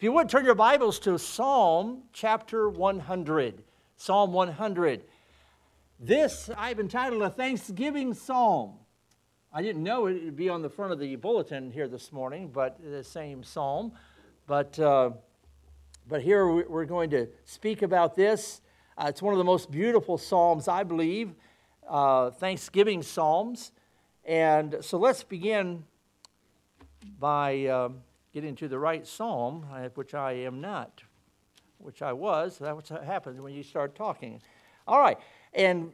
If you would turn your Bibles to Psalm chapter 100. Psalm 100. This I've entitled a Thanksgiving Psalm. I didn't know it would be on the front of the bulletin here this morning, but the same psalm. But, uh, but here we're going to speak about this. Uh, it's one of the most beautiful psalms, I believe, uh, Thanksgiving psalms. And so let's begin by um, getting to the right psalm, which I am not, which I was. That's what happens when you start talking. All right and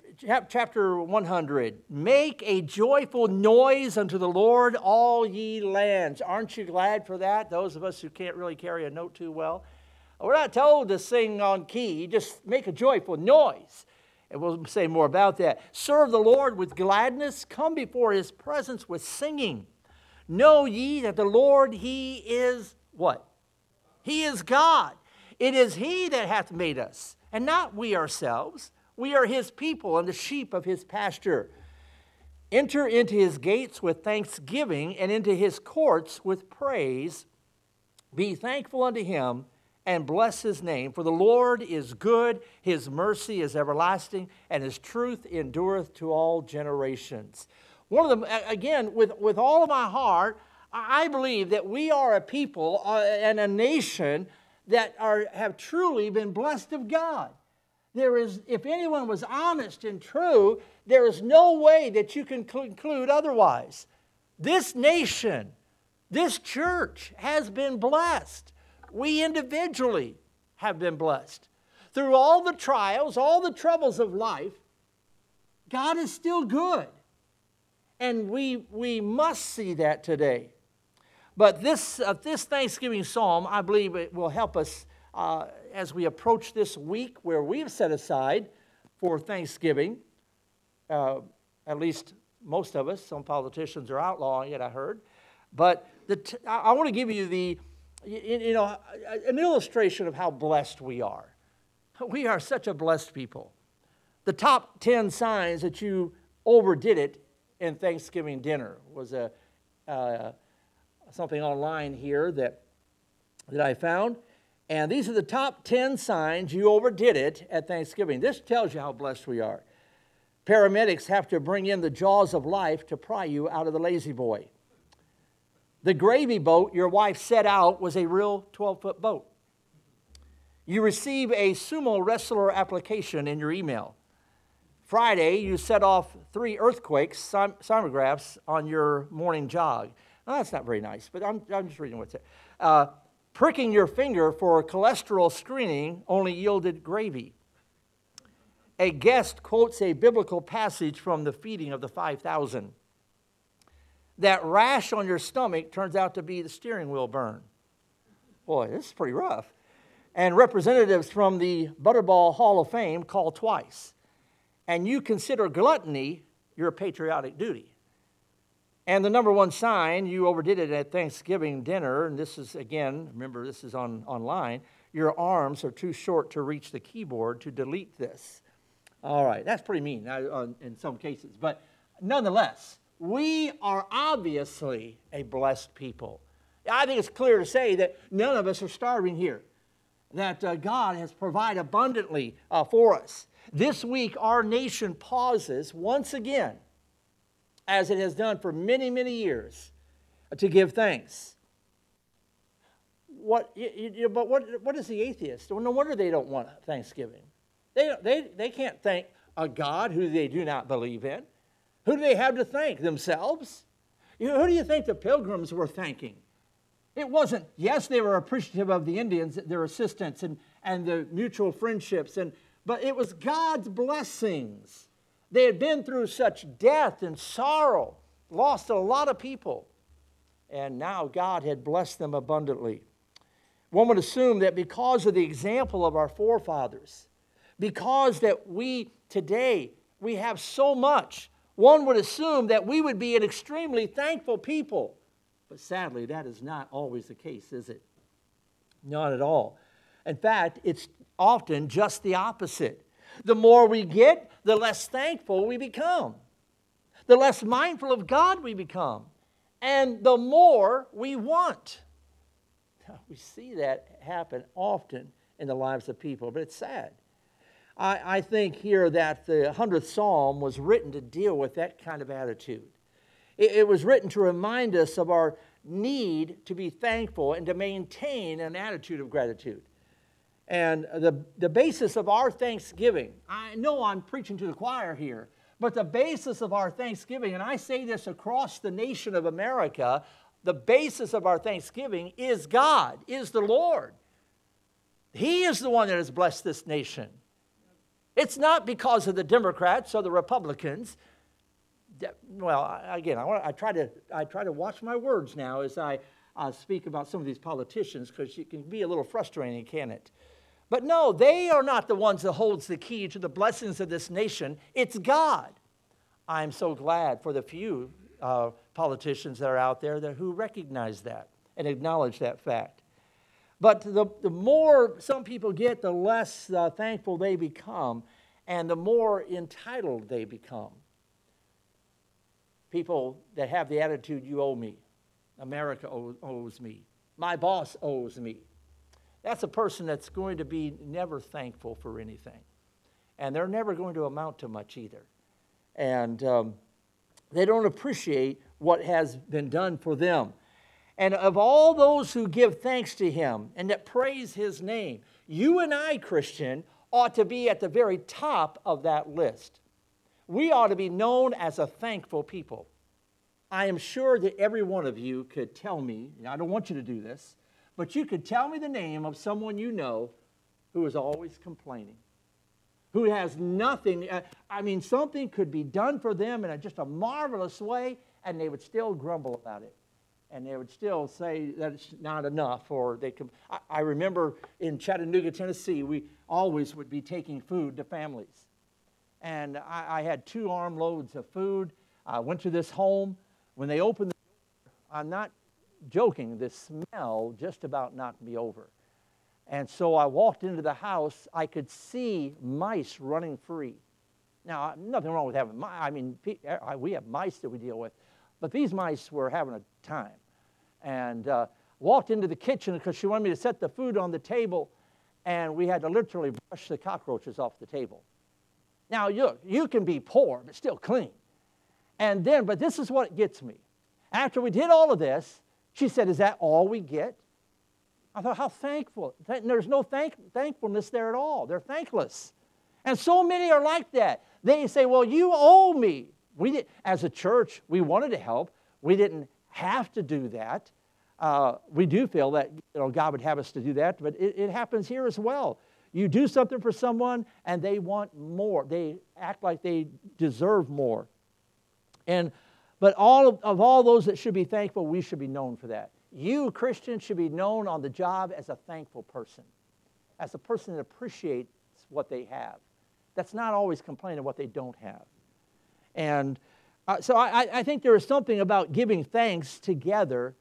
chapter 100 make a joyful noise unto the lord all ye lands. Aren't you glad for that? Those of us who can't really carry a note too well. We're not told to sing on key just make a joyful noise. And we'll say more about that. Serve the lord with gladness. Come before his presence with singing know ye that the lord he is what he is god it is he that hath made us and not we ourselves we are his people and the sheep of his pasture. Enter into his gates with thanksgiving and into his courts with praise. Be thankful unto him and bless his name. For the Lord is good, his mercy is everlasting, and his truth endureth to all generations. One of them, again, with, with all of my heart, I believe that we are a people uh, and a nation that are, have truly been blessed of God there is, if anyone was honest and true, there is no way that you can conclude otherwise. This nation, this church has been blessed. We individually have been blessed. Through all the trials, all the troubles of life, God is still good. And we, we must see that today. But this, uh, this Thanksgiving psalm, I believe it will help us uh, as we approach this week where we've set aside for Thanksgiving, uh, at least most of us, some politicians are outlawing it, I heard. But t- I want to give you the, you know, an illustration of how blessed we are. We are such a blessed people. The top 10 signs that you overdid it in Thanksgiving dinner was a, uh, something online here that, that I found. And these are the top 10 signs you overdid it at Thanksgiving. This tells you how blessed we are. Paramedics have to bring in the jaws of life to pry you out of the La-Z-Boy. The gravy boat your wife set out was a real 12 foot boat. You receive a sumo wrestler application in your email. Friday, you set off three earthquakes seismographs on your morning jog. Well, that's not very nice, but I'm, I'm just reading what's there. Uh, pricking your finger for cholesterol screening only yielded gravy. A guest quotes a biblical passage from the feeding of the 5,000. That rash on your stomach turns out to be the steering wheel burn. Boy, this is pretty rough. And representatives from the Butterball Hall of Fame call twice. And you consider gluttony your patriotic duty. And the number one sign, you overdid it at Thanksgiving dinner, and this is, again, remember, this is on, online. Your arms are too short to reach the keyboard to delete this. All right, that's pretty mean in some cases. But nonetheless, we are obviously a blessed people. I think it's clear to say that none of us are starving here, that uh, God has provided abundantly uh, for us. This week, our nation pauses once again as it has done for many, many years, to give thanks. What, you, you, but what, what is the atheist? Well, no wonder they don't want Thanksgiving. They, they, they can't thank a God who they do not believe in. Who do they have to thank? Themselves? You who do you think the pilgrims were thanking? It wasn't, yes, they were appreciative of the Indians, their assistance and, and the mutual friendships, and, but it was God's blessings they had been through such death and sorrow, lost a lot of people, and now God had blessed them abundantly. One would assume that because of the example of our forefathers, because that we today we have so much, one would assume that we would be an extremely thankful people. But sadly, that is not always the case, is it? Not at all. In fact, it's often just the opposite. The more we get, the less thankful we become, the less mindful of God we become, and the more we want. we see that happen often in the lives of people, but it's sad. I, I think here that the 100th Psalm was written to deal with that kind of attitude. It, it was written to remind us of our need to be thankful and to maintain an attitude of gratitude. And the, the basis of our thanksgiving, I know I'm preaching to the choir here, but the basis of our thanksgiving, and I say this across the nation of America, the basis of our thanksgiving is God, is the Lord. He is the one that has blessed this nation. It's not because of the Democrats or the Republicans well, again, I, I, try to, I try to watch my words now as I uh, speak about some of these politicians because it can be a little frustrating, can it? But no, they are not the ones that holds the key to the blessings of this nation. It's God. I'm so glad for the few uh, politicians that are out there that, who recognize that and acknowledge that fact. But the, the more some people get, the less uh, thankful they become, and the more entitled they become people that have the attitude, you owe me. America owes me. My boss owes me. That's a person that's going to be never thankful for anything. And they're never going to amount to much either. And um, they don't appreciate what has been done for them. And of all those who give thanks to him and that praise his name, you and I, Christian, ought to be at the very top of that list we ought to be known as a thankful people. I am sure that every one of you could tell me, I don't want you to do this, but you could tell me the name of someone you know who is always complaining, who has nothing. Uh, I mean, something could be done for them in a, just a marvelous way, and they would still grumble about it. And they would still say that it's not enough, or they could. I, I remember in Chattanooga, Tennessee, we always would be taking food to families and I, I had two armloads of food. I went to this home. When they opened the door, I'm not joking, the smell just about knocked me over. And so I walked into the house. I could see mice running free. Now, nothing wrong with having mice. I mean, we have mice that we deal with, but these mice were having a time. And uh, walked into the kitchen because she wanted me to set the food on the table, and we had to literally brush the cockroaches off the table. Now, look, you can be poor, but still clean. And then, but this is what gets me. After we did all of this, she said, Is that all we get? I thought, How thankful. There's no thank- thankfulness there at all. They're thankless. And so many are like that. They say, Well, you owe me. We did, as a church, we wanted to help. We didn't have to do that. Uh, we do feel that you know, God would have us to do that, but it, it happens here as well. You do something for someone and they want more. They act like they deserve more. And but all of, of all those that should be thankful, we should be known for that. You, Christians, should be known on the job as a thankful person, as a person that appreciates what they have. That's not always complaining of what they don't have. And uh, so I, I think there is something about giving thanks together,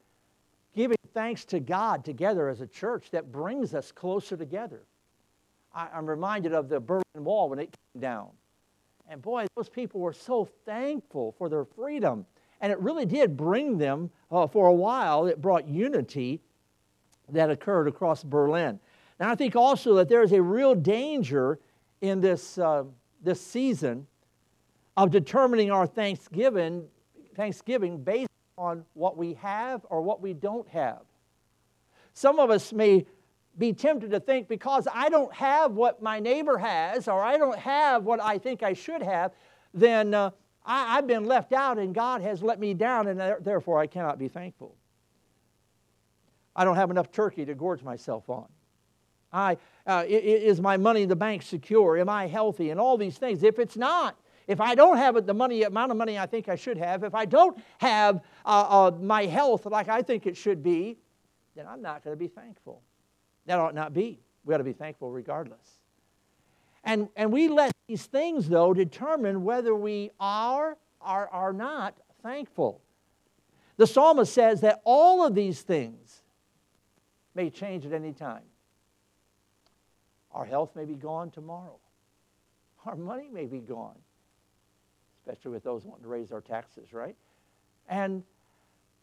giving thanks to God together as a church that brings us closer together. I, am reminded of the Berlin Wall when it came down. And boy, those people were so thankful for their freedom. And it really did bring them, uh, for a while, it brought unity that occurred across Berlin. Now, I think also that there is a real danger in this, uh, this season of determining our Thanksgiving, Thanksgiving based on what we have or what we don't have. Some of us may be tempted to think because I don't have what my neighbor has or I don't have what I think I should have, then uh, I, have been left out and God has let me down and therefore I cannot be thankful. I don't have enough turkey to gorge myself on. I, uh, is my money in the bank secure? Am I healthy? And all these things. If it's not, if I don't have the money, amount of money I think I should have, if I don't have uh, uh my health like I think it should be, then I'm not going to be thankful. That ought not be. We ought to be thankful regardless. And, and we let these things, though, determine whether we are or are not thankful. The psalmist says that all of these things may change at any time. Our health may be gone tomorrow. Our money may be gone, especially with those wanting to raise our taxes, right? And,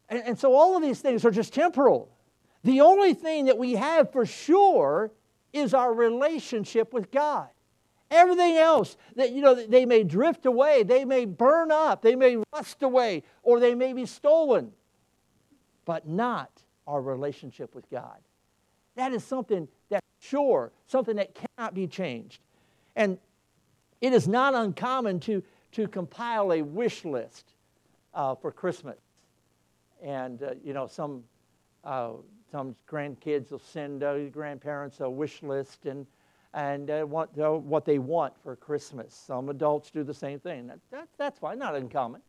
and, and so all of these things are just temporal. The only thing that we have for sure is our relationship with God. Everything else that you know they may drift away, they may burn up, they may rust away, or they may be stolen, but not our relationship with God. That is something that's sure, something that cannot be changed. And it is not uncommon to, to compile a wish list uh, for Christmas. And, uh, you know, some, uh, some grandkids will send uh, grandparents a wish list and, and uh, what, what they want for Christmas. Some adults do the same thing. That, that, that's fine, not uncommon.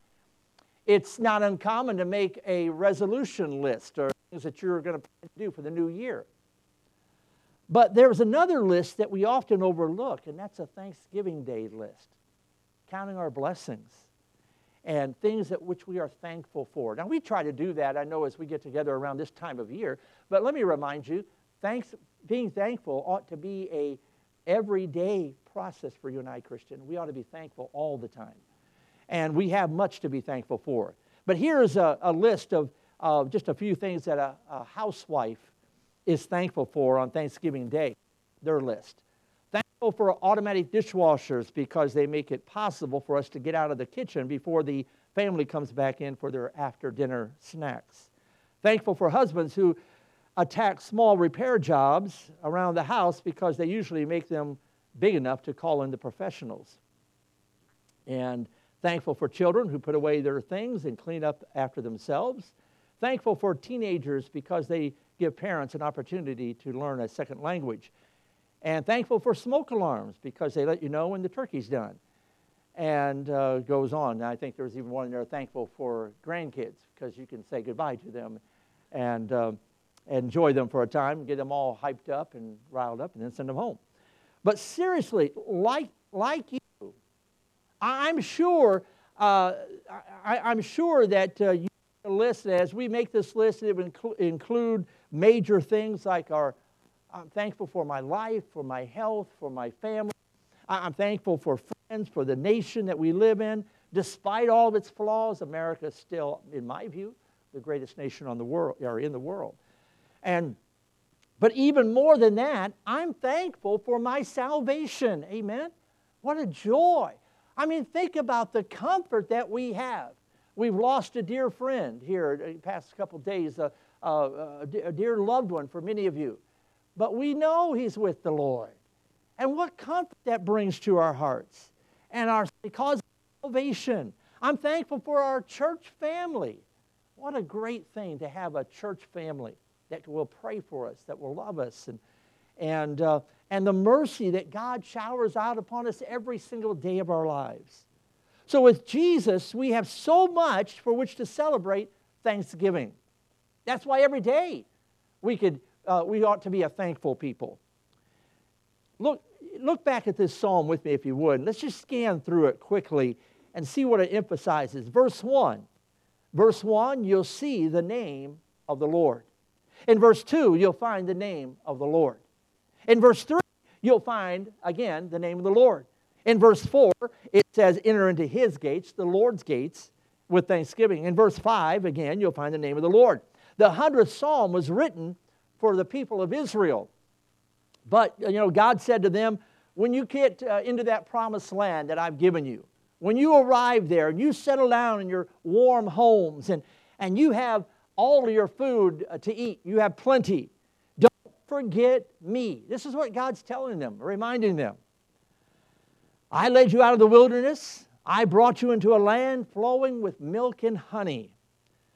It's not uncommon to make a resolution list or things that you're going to do for the new year. But there's another list that we often overlook, and that's a Thanksgiving Day list, counting our blessings and things that which we are thankful for. Now we try to do that, I know, as we get together around this time of year. But let me remind you, thanks, being thankful ought to be a everyday process for you and I, Christian. We ought to be thankful all the time, and we have much to be thankful for. But here's a, a list of, just a few things that a, a housewife is thankful for on Thanksgiving Day, their list. For automatic dishwashers because they make it possible for us to get out of the kitchen before the family comes back in for their after dinner snacks. Thankful for husbands who attack small repair jobs around the house because they usually make them big enough to call in the professionals. And thankful for children who put away their things and clean up after themselves. Thankful for teenagers because they give parents an opportunity to learn a second language. And thankful for smoke alarms because they let you know when the turkey's done. And uh, goes on. And I think there's even one there thankful for grandkids because you can say goodbye to them and uh, enjoy them for a time, get them all hyped up and riled up, and then send them home. But seriously, like, like you, I'm sure, uh, I, am sure that uh, you list as we make this list, it would include major things like our I'm thankful for my life, for my health, for my family. I'm thankful for friends, for the nation that we live in. Despite all of its flaws, America is still, in my view, the greatest nation on the world or in the world. And but even more than that, I'm thankful for my salvation. Amen. What a joy. I mean, think about the comfort that we have. We've lost a dear friend here the past couple days, a, a, a dear loved one for many of you. But we know he's with the Lord. And what comfort that brings to our hearts and our because salvation. I'm thankful for our church family. What a great thing to have a church family that will pray for us, that will love us, and, and, uh, and the mercy that God showers out upon us every single day of our lives. So, with Jesus, we have so much for which to celebrate Thanksgiving. That's why every day we, could, uh, we ought to be a thankful people. Look, look back at this psalm with me, if you would. Let's just scan through it quickly and see what it emphasizes. Verse 1. Verse 1, you'll see the name of the Lord. In verse 2, you'll find the name of the Lord. In verse 3, you'll find, again, the name of the Lord. In verse 4, it says, Enter into his gates, the Lord's gates, with thanksgiving. In verse 5, again, you'll find the name of the Lord. The 100th psalm was written for the people of Israel. But, you know, God said to them, when you get uh, into that promised land that I've given you, when you arrive there and you settle down in your warm homes and, and you have all your food uh, to eat, you have plenty, don't forget me. This is what God's telling them, reminding them. I led you out of the wilderness. I brought you into a land flowing with milk and honey.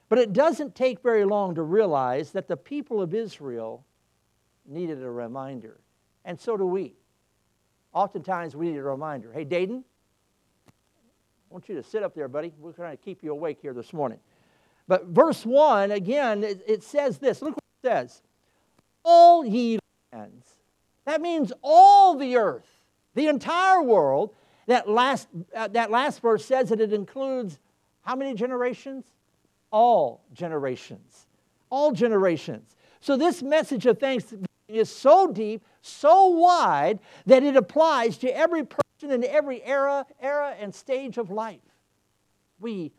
But it doesn't take very long to realize that the people of Israel needed a reminder. And so do we. Oftentimes we need a reminder. Hey, Dayton, I want you to sit up there, buddy. We're trying to keep you awake here this morning. But verse 1, again, it, it says this. Look what it says. All ye lands. That means all the earth the entire world. That last, uh, that last verse says that it includes how many generations? All generations. All generations. So this message of thanksgiving is so deep, so wide, that it applies to every person in every era, era and stage of life. We,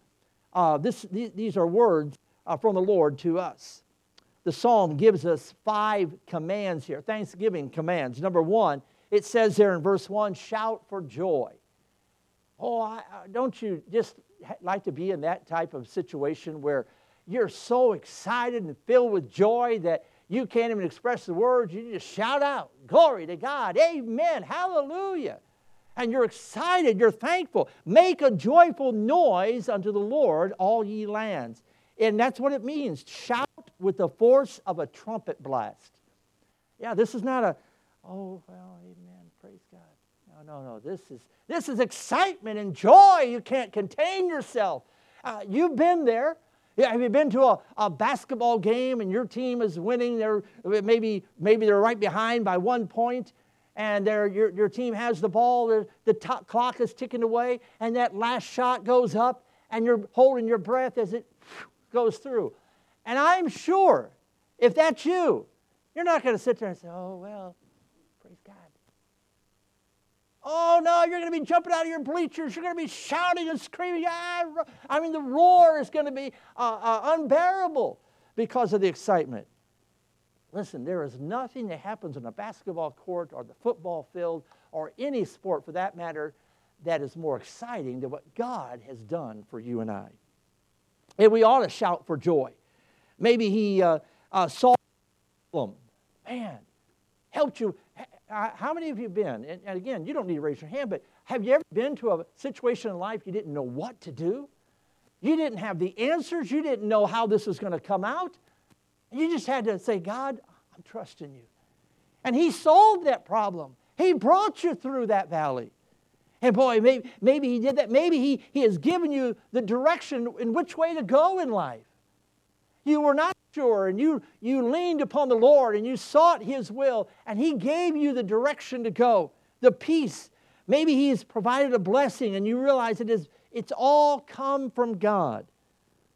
uh, this, these are words uh, from the Lord to us. the psalm gives us five commands here, Thanksgiving commands. Number one, it says there in verse one, shout for joy. Oh, I, don't you just like to be in that type of situation where you're so excited and filled with joy that you can't even express the words? You just shout out, Glory to God, Amen, Hallelujah. And you're excited, you're thankful. Make a joyful noise unto the Lord, all ye lands. And that's what it means. Shout with the force of a trumpet blast. Yeah, this is not a, oh, well, amen. No, no. This is, this is excitement and joy. You can't contain yourself. Uh, you've been there. Yeah, have you been to a, a basketball game and your team is winning? They're, maybe, maybe they're right behind by one point and your, your team has the ball, the, the clock is ticking away, and that last shot goes up, and you're holding your breath as it goes through. And I'm sure if that's you, you're not going to sit there and say, oh, well. Oh, no, you're going to be jumping out of your bleachers. You're going to be shouting and screaming. I mean, the roar is going to be uh, uh, unbearable because of the excitement. Listen, there is nothing that happens on a basketball court or the football field or any sport for that matter that is more exciting than what God has done for you and I. And we ought to shout for joy. Maybe he uh, uh, saw them. Man, helped you. How many of you been? And, and again, you don't need to raise your hand, but have you ever been to a situation in life you didn't know what to do? You didn't have the answers. You didn't know how this was going to come out. You just had to say, God, I'm trusting you. And He solved that problem. He brought you through that valley. And boy, maybe, maybe he did that. Maybe he, he has given you the direction in which way to go in life. You were not sure, and you, you leaned upon the Lord and you sought His will, and He gave you the direction to go, the peace. Maybe He has provided a blessing, and you realize it is, it's all come from God.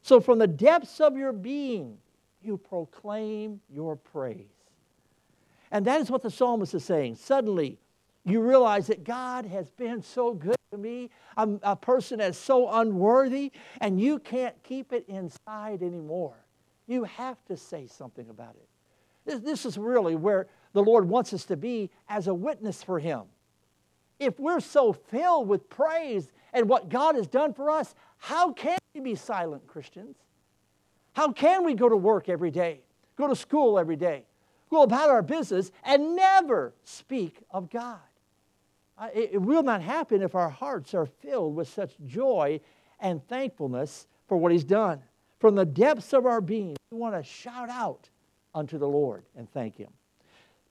So, from the depths of your being, you proclaim your praise. And that is what the psalmist is saying. Suddenly, you realize that God has been so good to me. I'm a person that's so unworthy, and you can't keep it inside anymore. You have to say something about it. This, this is really where the Lord wants us to be as a witness for Him. If we're so filled with praise and what God has done for us, how can we be silent Christians? How can we go to work every day, go to school every day, go about our business, and never speak of God? It will not happen if our hearts are filled with such joy and thankfulness for what He's done. From the depths of our being, we want to shout out unto the Lord and thank Him.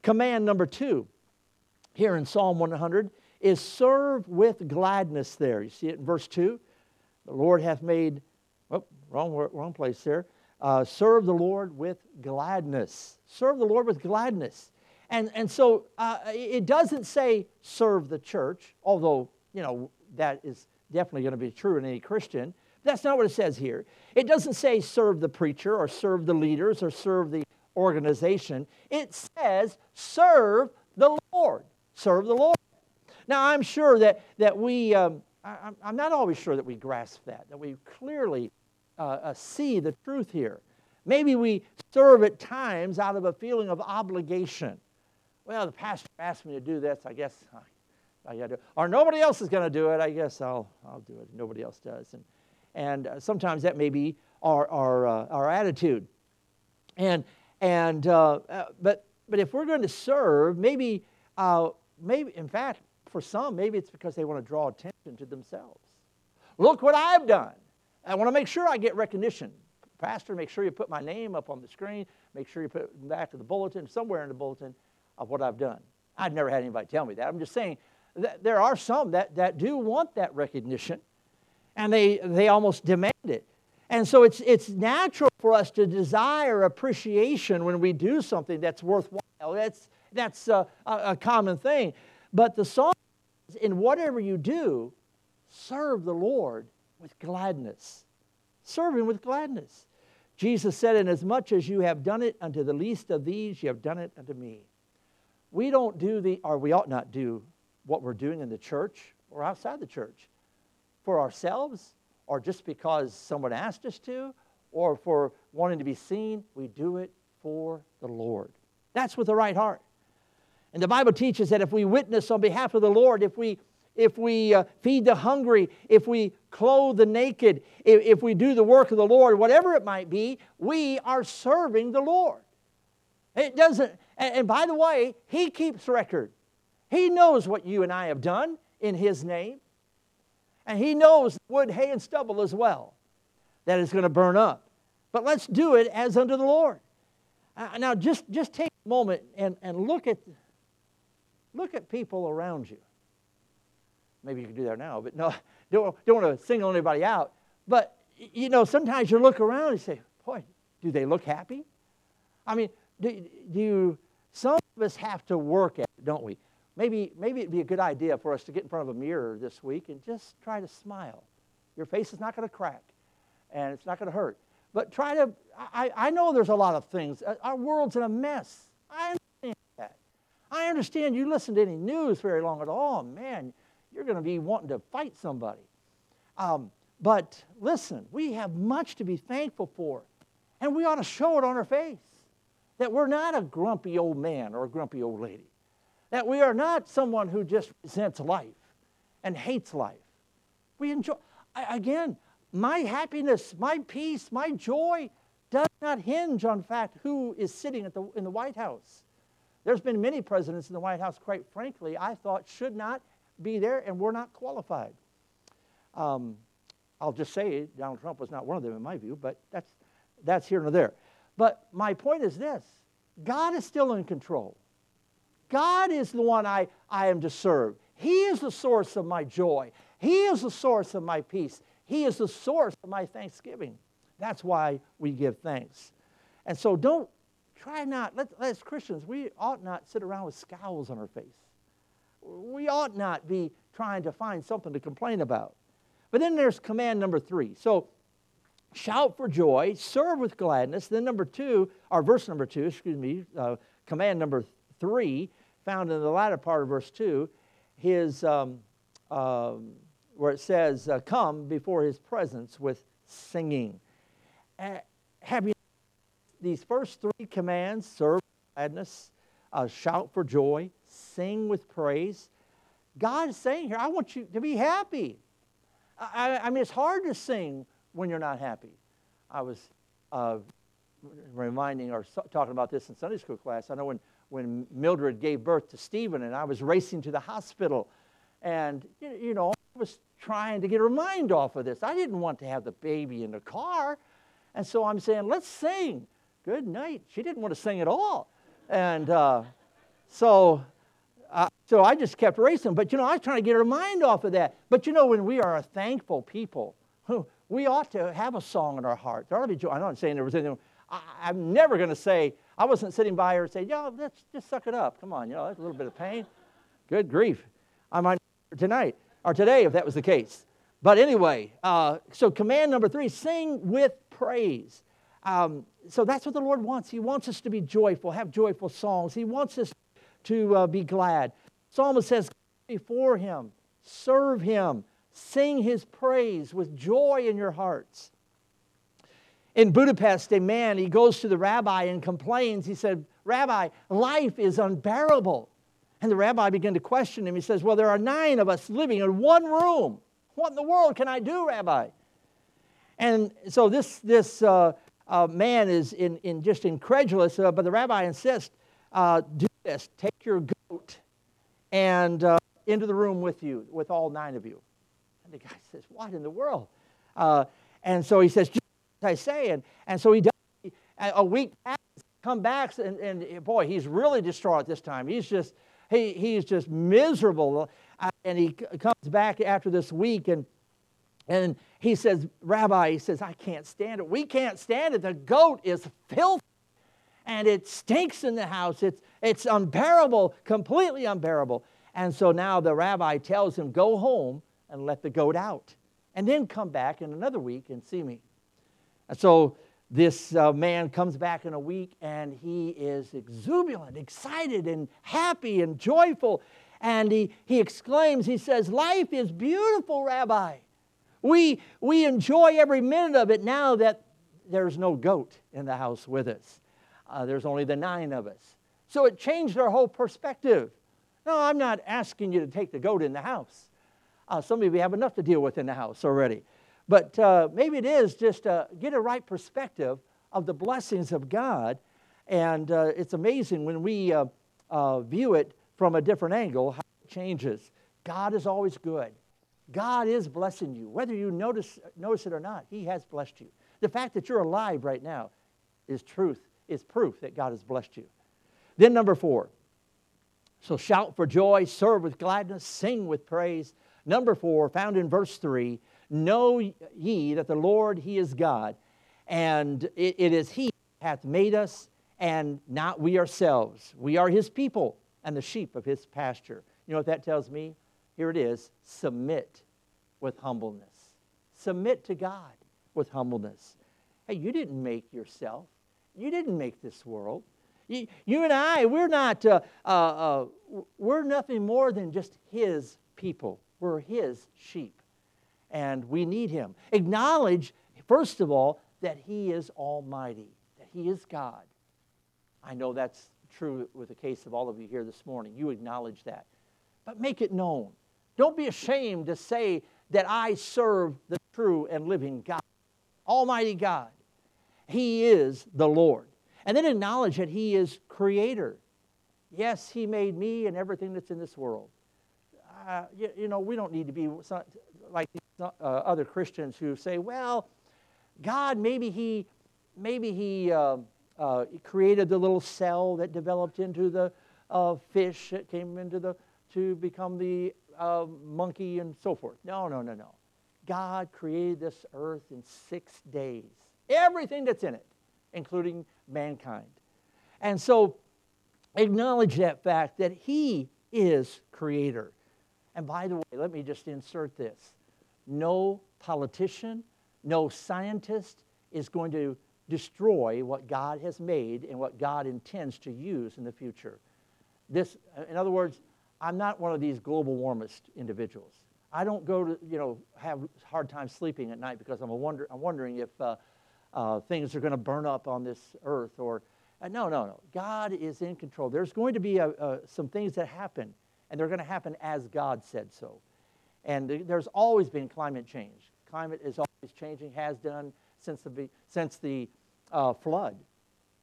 Command number two here in Psalm 100 is serve with gladness there. You see it in verse 2? The Lord hath made, oh, wrong, wrong place there. Uh, serve the Lord with gladness. Serve the Lord with gladness. And, and so uh, it doesn't say serve the church, although, you know, that is definitely going to be true in any Christian. That's not what it says here. It doesn't say serve the preacher or serve the leaders or serve the organization. It says serve the Lord. Serve the Lord. Now, I'm sure that, that we, um, I, am not always sure that we grasp that, that we clearly uh, uh, see the truth here. Maybe we serve at times out of a feeling of obligation well, the pastor asked me to do this. I guess I, I got to. Or nobody else is going to do it. I guess I'll I'll do it. Nobody else does. And and uh, sometimes that may be our our uh, our attitude. And and uh, uh but but if we're going to serve, maybe uh, maybe in fact for some maybe it's because they want to draw attention to themselves. Look what I've done. I want to make sure I get recognition. Pastor, make sure you put my name up on the screen. Make sure you put it back to the bulletin, somewhere in the bulletin of what I've done. I've never had anybody tell me that. I'm just saying that there are some that, that do want that recognition and they, they almost demand it. And so it's, it's natural for us to desire appreciation when we do something that's worthwhile. That's, that's a, a common thing. But the song is in whatever you do, serve the Lord with gladness. Serve Him with gladness. Jesus said, Inasmuch as you have done it unto the least of these, you have done it unto me we don't do the, or we ought not do what we're doing in the church or outside the church for ourselves or just because someone asked us to or for wanting to be seen. We do it for the Lord. That's with the right heart. And the Bible teaches that if we witness on behalf of the Lord, if we if we uh, feed the hungry, if we clothe the naked, if, if we do the work of the Lord, whatever it might be, we are serving the Lord. It doesn't, and, and by the way, He keeps record. He knows what you and I have done in His name. And He knows wood, hay, and stubble as well that is going to burn up. But let's do it as unto the Lord. Uh, now, just, just take a moment and, and look, at, look at people around you. Maybe you can do that now, but no, don't, don't want to single anybody out. But, you know, sometimes you look around and say, boy, do they look happy? I mean, do, do you, some of us have to work at it, don't we? Maybe, maybe it'd be a good idea for us to get in front of a mirror this week and just try to smile. Your face is not going to crack and it's not going to hurt. But try to, I, I know there's a lot of things. Uh, our world's in a mess. I understand that. I understand you listen to any news very long at all. Man, you're going to be wanting to fight somebody. Um, but listen, we have much to be thankful for, and we ought to show it on our face that we're not a grumpy old man or a grumpy old lady, that we are not someone who just resents life and hates life. We enjoy, again, my happiness, my peace, my joy does not hinge on fact who is sitting the, in the White House. There's been many presidents in the White House, quite frankly, I thought should not be there, and we're not qualified. Um, I'll just say Donald Trump was not one of them in my view, but that's, that's here and there. But my point is this God is still in control. God is the one I, I am to serve. He is the source of my joy. He is the source of my peace. He is the source of my thanksgiving. That's why we give thanks. And so don't try not, let, as Christians, we ought not sit around with scowls on our face we ought not be trying to find something to complain about. But then there's command number three. So shout for joy, serve with gladness. Then number two, or verse number two, excuse me, uh, command number three, found in the latter part of verse two, his um, um, where it says, uh, "Come before His presence with singing." Uh, have you these first three commands: serve gladness, uh, shout for joy, sing with praise. God is saying here, I want you to be happy. I, I mean, it's hard to sing when you're not happy. I was uh, reminding or talking about this in Sunday school class. I know when, when Mildred gave birth to Stephen and I was racing to the hospital, and, you know, I was trying to get her mind off of this. I didn't want to have the baby in the car. And so I'm saying, let's sing. Good night. She didn't want to sing at all. And uh, so uh, so I just kept racing. But, you know, I was trying to get her mind off of that. But, you know, when we are a thankful people, we ought to have a song in our heart. There ought to be joy. I'm not saying there was anything. I, am never going to say, I wasn't sitting by her and say, yo, let's just suck it up. Come on, you know, that's a little bit of pain. Good grief. I might tonight or today if that was the case. But anyway, uh, so command number three sing with praise. Um, so that's what the Lord wants. He wants us to be joyful, have joyful songs. He wants us to uh, be glad. Psalmist says, before him, serve him, sing his praise with joy in your hearts. In Budapest, a man, he goes to the rabbi and complains. He said, Rabbi, life is unbearable. And the rabbi began to question him. He says, Well, there are nine of us living in one room. What in the world can I do, Rabbi? And so this, this uh, uh, man is in, in just incredulous, uh, but the rabbi insists, uh, do this take your goat and uh, into the room with you, with all nine of you. And the guy says, What in the world? Uh, and so he says, I say. And, and so he does. A week passes, come back, and, and boy, he's really distraught this time. He's just, he, he's just miserable. Uh, and he comes back after this week and and he says, Rabbi, he says, I can't stand it. We can't stand it. The goat is filthy and it stinks in the house. It's, it's unbearable, completely unbearable. And so now the rabbi tells him, Go home and let the goat out, and then come back in another week and see me. And so this uh, man comes back in a week and he is exuberant, excited, and happy and joyful. And he, he exclaims, He says, Life is beautiful, Rabbi. We, we enjoy every minute of it now that there's no goat in the house with us. Uh, there's only the nine of us. So it changed our whole perspective. No, I'm not asking you to take the goat in the house. Uh, some of you have enough to deal with in the house already. But uh, maybe it is just uh, get a right perspective of the blessings of God. And uh, it's amazing when we uh, uh, view it from a different angle, how it changes. God is always good. God is blessing you. Whether you notice, notice it or not, He has blessed you. The fact that you're alive right now is truth, is proof that God has blessed you. Then, number four. So shout for joy, serve with gladness, sing with praise. Number four, found in verse three, know ye that the Lord, He is God, and it, it is He hath made us, and not we ourselves. We are His people and the sheep of His pasture. You know what that tells me? Here it is submit with humbleness. Submit to God with humbleness. Hey, you didn't make yourself, you didn't make this world. You, and I, we're not, uh, uh, uh, we're nothing more than just His people. We're His sheep, and we need Him. Acknowledge, first of all, that He is Almighty, that He is God. I know that's true with the case of all of you here this morning. You acknowledge that. But make it known. Don't be ashamed to say that I serve the true and living God, Almighty God. He is the Lord. And then acknowledge that He is Creator. Yes, He made me and everything that's in this world. Uh, you, you, know, we don't need to be like uh, other Christians who say, well, God, maybe He, maybe He uh, uh, created the little cell that developed into the uh, fish that came into the to become the uh, monkey and so forth. No, no, no, no. God created this earth in six days. Everything that's in it, including mankind. And so acknowledge that fact that He is creator. And by the way, let me just insert this no politician, no scientist is going to destroy what God has made and what God intends to use in the future. This, in other words, I'm not one of these global warmest individuals. I don't go to, you know, have hard time sleeping at night because I'm, wonder, I'm wondering if uh, uh, things are going to burn up on this earth or, uh, no, no, no. God is in control. There's going to be a, a, some things that happen, and they're going to happen as God said so. And there's always been climate change. Climate is always changing, has done since the, since the uh, flood,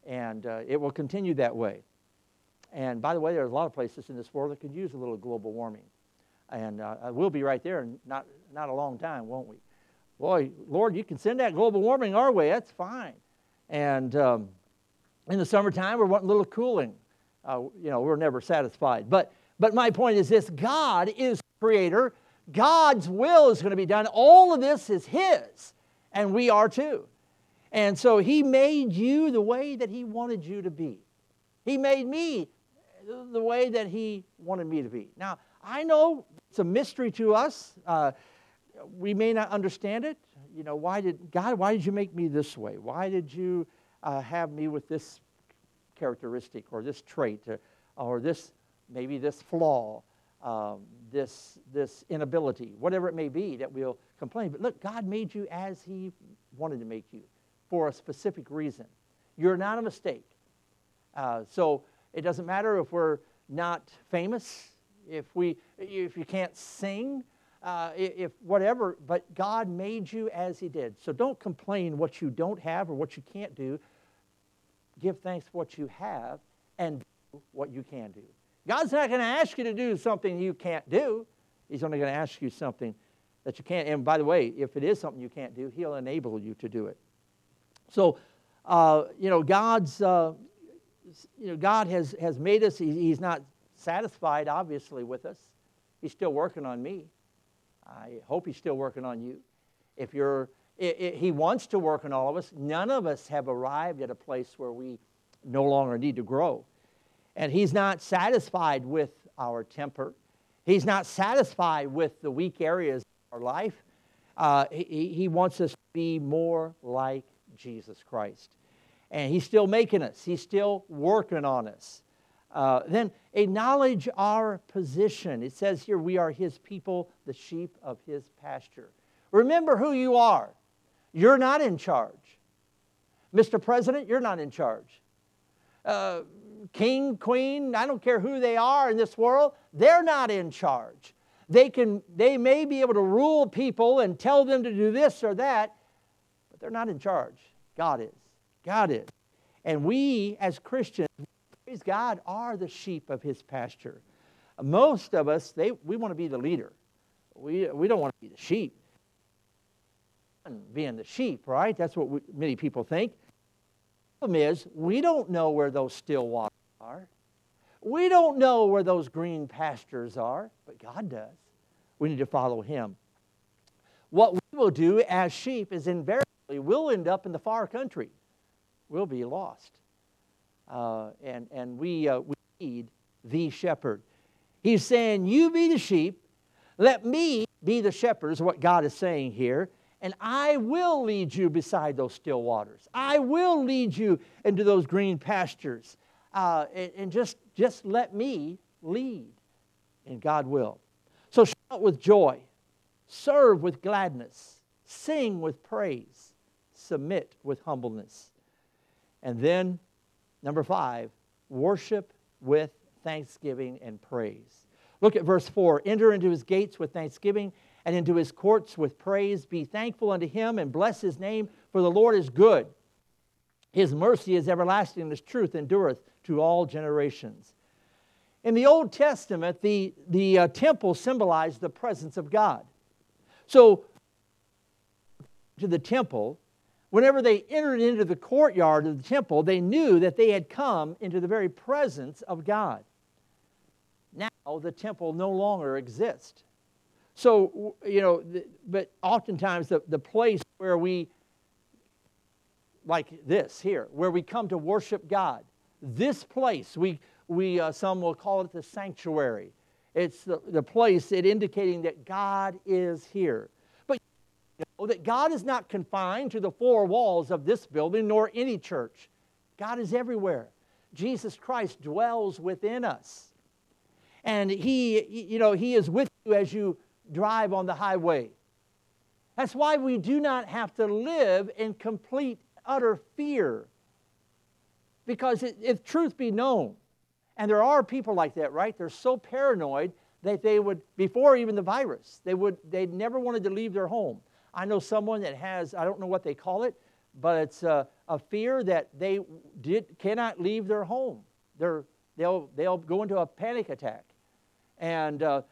and uh, it will continue that way. And by the way, there's a lot of places in this world that could use a little global warming. And uh, we'll be right there in not, not a long time, won't we? Boy, Lord, you can send that global warming our way. That's fine. And um, in the summertime, we're wanting a little cooling. Uh, you know, we're never satisfied. But, but my point is this God is creator. God's will is going to be done. All of this is His, and we are too. And so He made you the way that He wanted you to be. He made me the way that He wanted me to be. Now, I know it's a mystery to us. Uh, we may not understand it. You know, why did God, why did you make me this way? Why did you uh, have me with this characteristic or this trait or, or this, maybe this flaw, um, this, this inability, whatever it may be that we'll complain. But look, God made you as He wanted to make you for a specific reason. You're not a mistake. Uh, so it doesn't matter if we're not famous, if, we, if you can't sing, uh, if whatever, but God made you as He did. So don't complain what you don't have or what you can't do. Give thanks for what you have and do what you can do. God's not going to ask you to do something you can't do. He's only going to ask you something that you can't. And by the way, if it is something you can't do, He'll enable you to do it. So, uh, you know, God's, uh, you know, God has, has made us, he, He's not satisfied, obviously, with us. He's still working on me. I hope He's still working on you. If you're, it, it, He wants to work on all of us. None of us have arrived at a place where we no longer need to grow. And He's not satisfied with our temper. He's not satisfied with the weak areas of our life. Uh, he, he wants us to be more like Jesus Christ. And He's still making us, He's still working on us. Uh, then acknowledge our position. It says here, we are his people, the sheep of his pasture. Remember who you are. You're not in charge. Mr. President, you're not in charge. Uh, king, queen, I don't care who they are in this world, they're not in charge. They, can, they may be able to rule people and tell them to do this or that, but they're not in charge. God is. God is. And we as Christians, praise God, are the sheep of his pasture. Most of us, they, we want to be the leader. We, we don't want to be the sheep. Being the sheep, right? That's what we, many people think. Problem is, we don't know where those still waters are. We don't know where those green pastures are, but God does. We need to follow Him. What we will do as sheep is invariably we'll end up in the far country. We'll be lost. Uh, and and we, uh, we need the shepherd. He's saying, You be the sheep, let me be the shepherd, is what God is saying here, and I will lead you beside those still waters. I will lead you into those green pastures. Uh, and, and just, just let me lead, and God will. So shout with joy, serve with gladness, sing with praise, submit with humbleness. And then, number five, worship with thanksgiving and praise. Look at verse 4 Enter into his gates with thanksgiving and into his courts with praise. Be thankful unto him and bless his name, for the Lord is good. His mercy is everlasting, and his truth endureth to all generations. In the Old Testament, the, the uh, temple symbolized the presence of God. So, to the temple, whenever they entered into the courtyard of the temple, they knew that they had come into the very presence of God. Now, the temple no longer exists. So, you know, but oftentimes the, the place where we, like this here, where we come to worship God, this place, we, we uh, some will call it the sanctuary. It's the, the place it indicating that God is here. But you know that God is not confined to the four walls of this building nor any church. God is everywhere. Jesus Christ dwells within us. And he, you know, he is with you as you drive on the highway. That's why we do not have to live in complete, utter fear. Because if truth be known, and there are people like that, right? They're so paranoid that they would, before even the virus, they would, they never wanted to leave their home. I know someone that has, I don't know what they call it, but it's a, a fear that they did, cannot leave their home. They're, they'll, they'll go into a panic attack. And uh,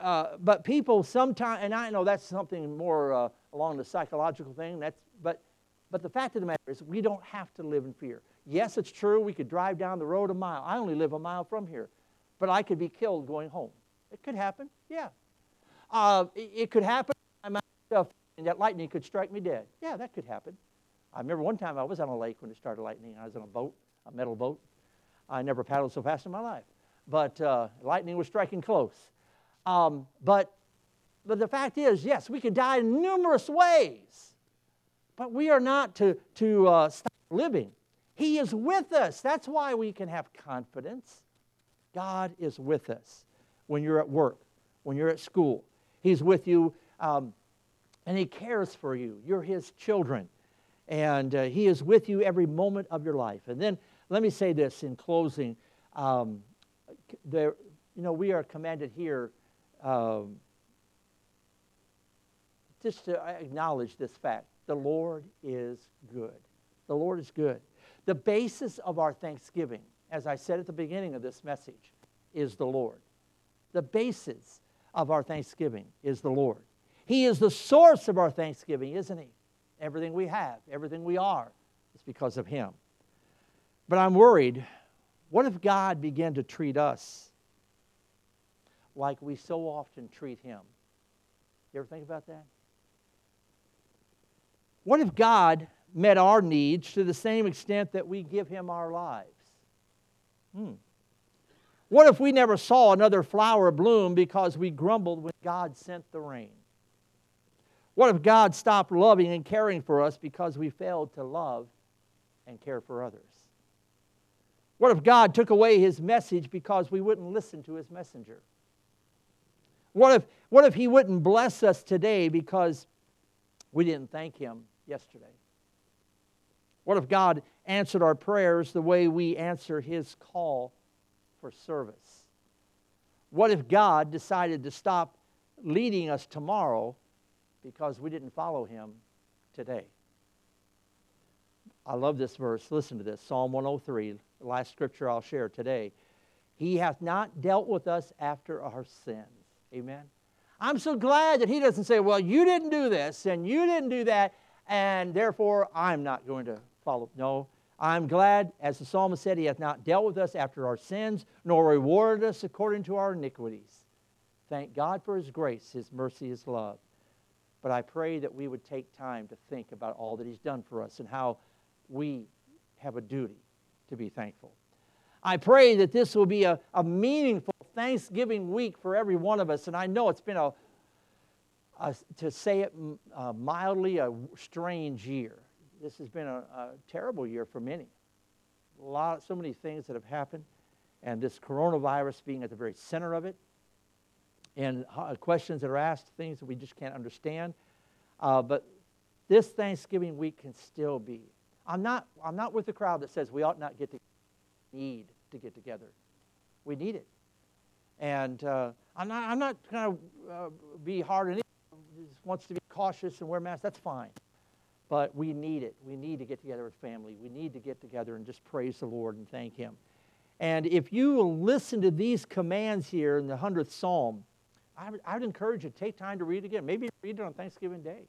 uh, but people sometimes, and I know that's something more uh, along the psychological thing. That's but but the fact of the matter is, we don't have to live in fear. Yes, it's true. We could drive down the road a mile. I only live a mile from here, but I could be killed going home. It could happen. Yeah. Uh, it, it, could happen. I'm and that lightning could strike me dead. Yeah, that could happen. I remember one time I was on a lake when it started lightning. I was on a boat, a metal boat. I never paddled so fast in my life, but uh, lightning was striking close. Um, but, but the fact is, yes, we could die in numerous ways, but we are not to, to uh, stop living. He is with us. That's why we can have confidence. God is with us when you're at work, when you're at school. He's with you um, and He cares for you. You're His children. And uh, He is with you every moment of your life. And then let me say this in closing. Um, there, you know, we are commanded here um, just to acknowledge this fact the Lord is good. The Lord is good. The basis of our thanksgiving, as I said at the beginning of this message, is the Lord. The basis of our thanksgiving is the Lord. He is the source of our thanksgiving, isn't He? Everything we have, everything we are, is because of Him. But I'm worried what if God began to treat us like we so often treat him. You ever think about that? What if God met our needs to the same extent that we give him our lives? Hmm. What if we never saw another flower bloom because we grumbled when God sent the rain? What if God stopped loving and caring for us because we failed to love and care for others? What if God took away his message because we wouldn't listen to his messenger? What if, what if He wouldn't bless us today because we didn't thank Him yesterday? What if God answered our prayers the way we answer His call for service? What if God decided to stop leading us tomorrow because we didn't follow Him today? I love this verse. Listen to this Psalm 103, the last scripture I'll share today. He hath not dealt with us after our sins. Amen. I'm so glad that he doesn't say, Well, you didn't do this and you didn't do that, and therefore I'm not going to follow. No, I'm glad, as the psalmist said, he hath not dealt with us after our sins, nor rewarded us according to our iniquities. Thank God for his grace, his mercy, his love. But I pray that we would take time to think about all that he's done for us and how we have a duty to be thankful. I pray that this will be a, a meaningful Thanksgiving week for every one of us. And I know it's been a, a to say it uh, mildly, a strange year. This has been a, a terrible year for many. A lot, so many things that have happened, and this coronavirus being at the very center of it, and uh, questions that are asked, things that we just can't understand. Uh, but this Thanksgiving week can still be I'm not, I'm not with the crowd that says we ought not get to need to get together. We need it. And uh, I'm not, I'm not going to uh, be hard on anyone wants to be cautious and wear masks. That's fine. But we need it. We need to get together as family. We need to get together and just praise the Lord and thank Him. And if you listen to these commands here in the 100th Psalm, I would, I would encourage you to take time to read it again. Maybe read it on Thanksgiving Day.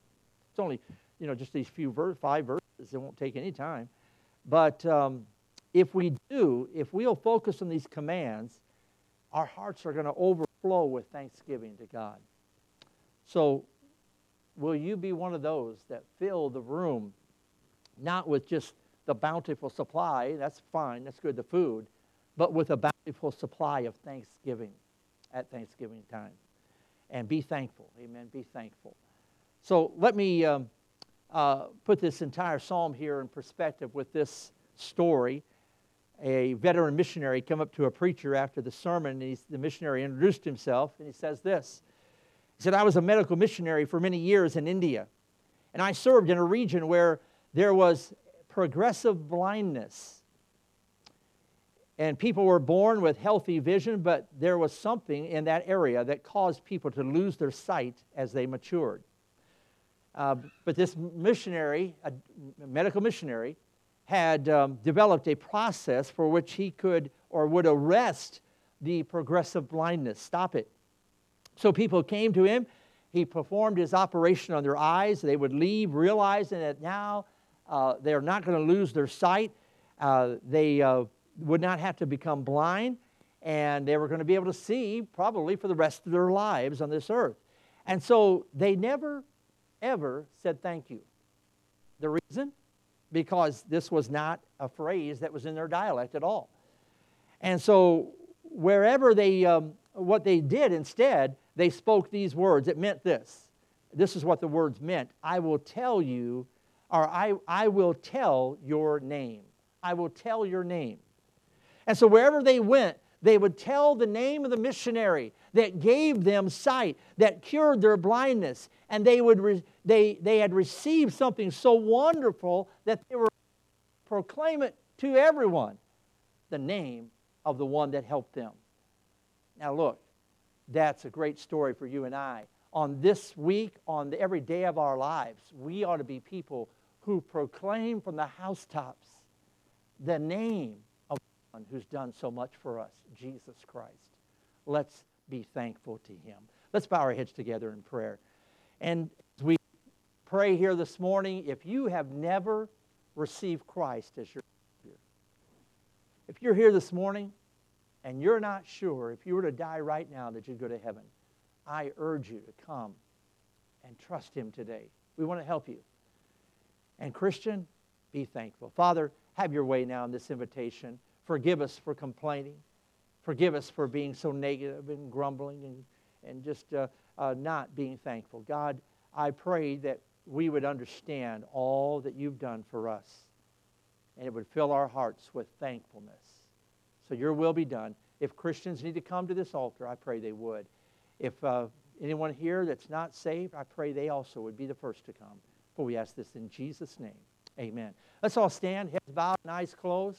It's only, you know, just these few verse, five verses. It won't take any time. But um, if we do, if we'll focus on these commands, our hearts are going to overflow with thanksgiving to God. So, will you be one of those that fill the room not with just the bountiful supply, that's fine, that's good, the food, but with a bountiful supply of thanksgiving at Thanksgiving time? And be thankful. Amen. Be thankful. So, let me. Um, uh, put this entire psalm here in perspective with this story. A veteran missionary come up to a preacher after the sermon, and the missionary introduced himself, and he says this. He said, I was a medical missionary for many years in India, and I served in a region where there was progressive blindness. And people were born with healthy vision, but there was something in that area that caused people to lose their sight as they matured. Uh, but this missionary, a medical missionary, had um, developed a process for which he could or would arrest the progressive blindness, stop it. So people came to him. He performed his operation on their eyes. They would leave realizing that now uh, they're not going to lose their sight. Uh, they uh, would not have to become blind, and they were going to be able to see probably for the rest of their lives on this earth. And so they never ever said thank you. The reason? Because this was not a phrase that was in their dialect at all. And so, wherever they, um, what they did instead, they spoke these words. It meant this. This is what the words meant I will tell you, or I, I will tell your name. I will tell your name. And so, wherever they went, they would tell the name of the missionary that gave them sight, that cured their blindness, and they, would re- they, they had received something so wonderful that they were proclaim it to everyone the name of the one that helped them. Now, look, that's a great story for you and I. On this week, on the, every day of our lives, we ought to be people who proclaim from the housetops the name of one who's done so much for us, Jesus Christ. Let's be thankful to him. Let's bow our heads together in prayer. And pray here this morning, if you have never received Christ as your Savior, if you're here this morning and you're not sure if you were to die right now that you'd go to heaven, I urge you to come and trust Him today. We want to help you. And Christian, be thankful. Father, have your way now in this invitation. Forgive us for complaining. Forgive us for being so negative and grumbling and, and just uh, uh, not being thankful. God, I pray that we would understand all that you've done for us and it would fill our hearts with thankfulness. So your will be done. If Christians need to come to this altar, I pray they would. If uh, anyone here that's not saved, I pray they also would be the first to come. For we ask this in Jesus' name. Amen. Let's all stand, heads bowed and eyes closed.